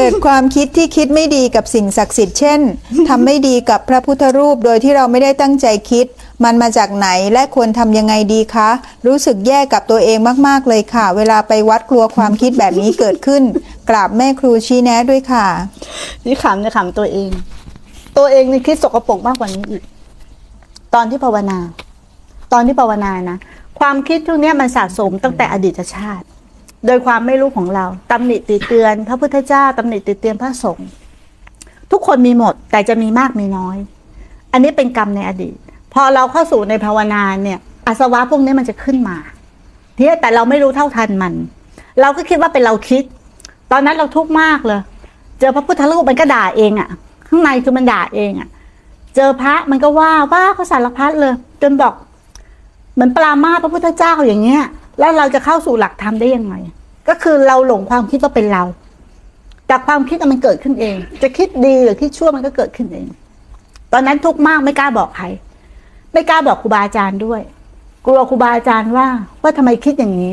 เกิดความคิดที่คิดไม่ดีกับสิ่งศักดิ์สิทธิ์เช่นทำไม่ดีกับพระพุทธรูปโดยที่เราไม่ได้ตั้งใจคิด มันมาจากไหนและควรทำยังไงดีคะ รู้สึกแย่กับตัวเองมาก ๆ เลยค่ะ เวลาไปวัดกลัวความคิดแบบนี้เกิดขึ้น กราบแม่ครูชี้แนะด้วยค่ะ นี่ขำเนี่ยขำตัวเอง ตัวเองนี่คิดสกปรกมากกว่านี้อีก ตอนที่ภาวนา ตอนที่ภาวนานะความคิดพวกเนี้ยมันสะสมตั้งแต่อดีตชาติ โดยความไม่รู้ของเราตำหนิติเตือน พระพุทธเจ้าตำหนิติเตือนพระสงฆ์ทุกคนมีหมดแต่จะมีมากมีน้อย อันนี้เป็นกรรมในอดีต พอเราเข้าสู่ในภาวนาเนี่ยอาสวะพวกนี้มันจะขึ้นมาทีแต่เราไม่รู้เท่าทันมัน เราก็คิดว่าเป็นเราคิด ตอนนั้นเราทุกข์มากเลย เจอพระพุทธรูปมันก็ด่าเองอะ่ะ ข้างในคือมันด่าเองอะ่ะ เจอพระมันก็ว่าว่าเขาสารพัดเลย จนบอกเหมือนปรามาพระพุทธเจ้าอย่างเงี้ย แล้วเราจะเข้าสู่หลักธรรมได้ยังไง ก็คือเราหลงความคิดว่าเป็นเรา แต่ความคิดมันเกิดขึ้นเอง จะคิดดีหรือคิดชั่วมันก็เกิดขึ้นเอง ตอนนั้นทุกข์มากไม่กล้าบอกใคร ไม่กล้าบอกครูบาอาจารย์ด้วย กลัวครูบาอาจารย์ว่า ว่าทำไมคิดอย่างนี้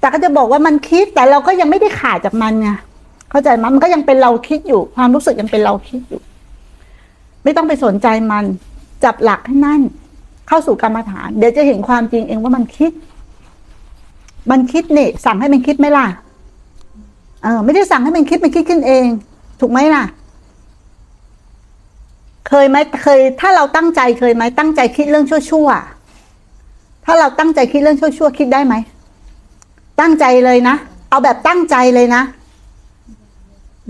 แต่ก็จะบอกว่ามันคิดแต่เราก็ยังไม่ได้ขาดจากมันไงเข้าใจไหมมันก็ยังเป็นเราคิดอยู่ ความรู้สึกยังเป็นเราคิดอยู่ ไม่ต้องไปสนใจมัน จับหลักให้นั่น เข้าสู่กรรมฐาน เดี๋ยวจะเห็นความจริงเองว่ามันคิด มันคิดนี่สั่งให้มันคิดไหมล่ะเออไม่ได้สั่งให้มันคิดมันคิดขึ้นเอง ถูกไหมล่ะ เคยไหมเคย ถ้าเราตั้งใจเคยไหมตั้งใจคิดเรื่องชั่วๆถ้าเราตั้งใจคิดเรื่องชั่วๆคิดได้ไหมตั้งใจเลยนะเอาแบบตั้งใจเลยนะ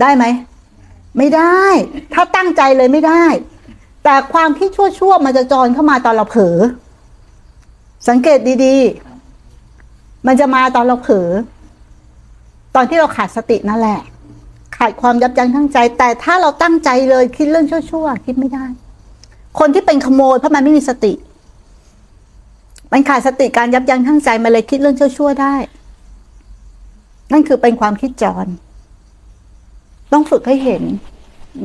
ได้ไหมไม่ได้ ถ้าตั้งใจเลยไม่ได้ แต่ความคิดชั่วๆมันจะจรเข้ามาตอนเราเผลอสังเกตดีๆ มันจะมาตอนเราเผลอตอนที่เราขาดสตินั่นแหละ ขาดความยับยั้งชั่งใจ แต่ถ้าเราตั้งใจเลยคิดเรื่องชั่วๆคิดไม่ได้ คนที่เป็นขโมยเพราะมันไม่มีสติ มันขาดสติการยับยั้งชั่งใจมันเลยคิดเรื่องชั่วๆได้ นั่นคือเป็นความคิดจร ต้องฝึกให้เห็นอื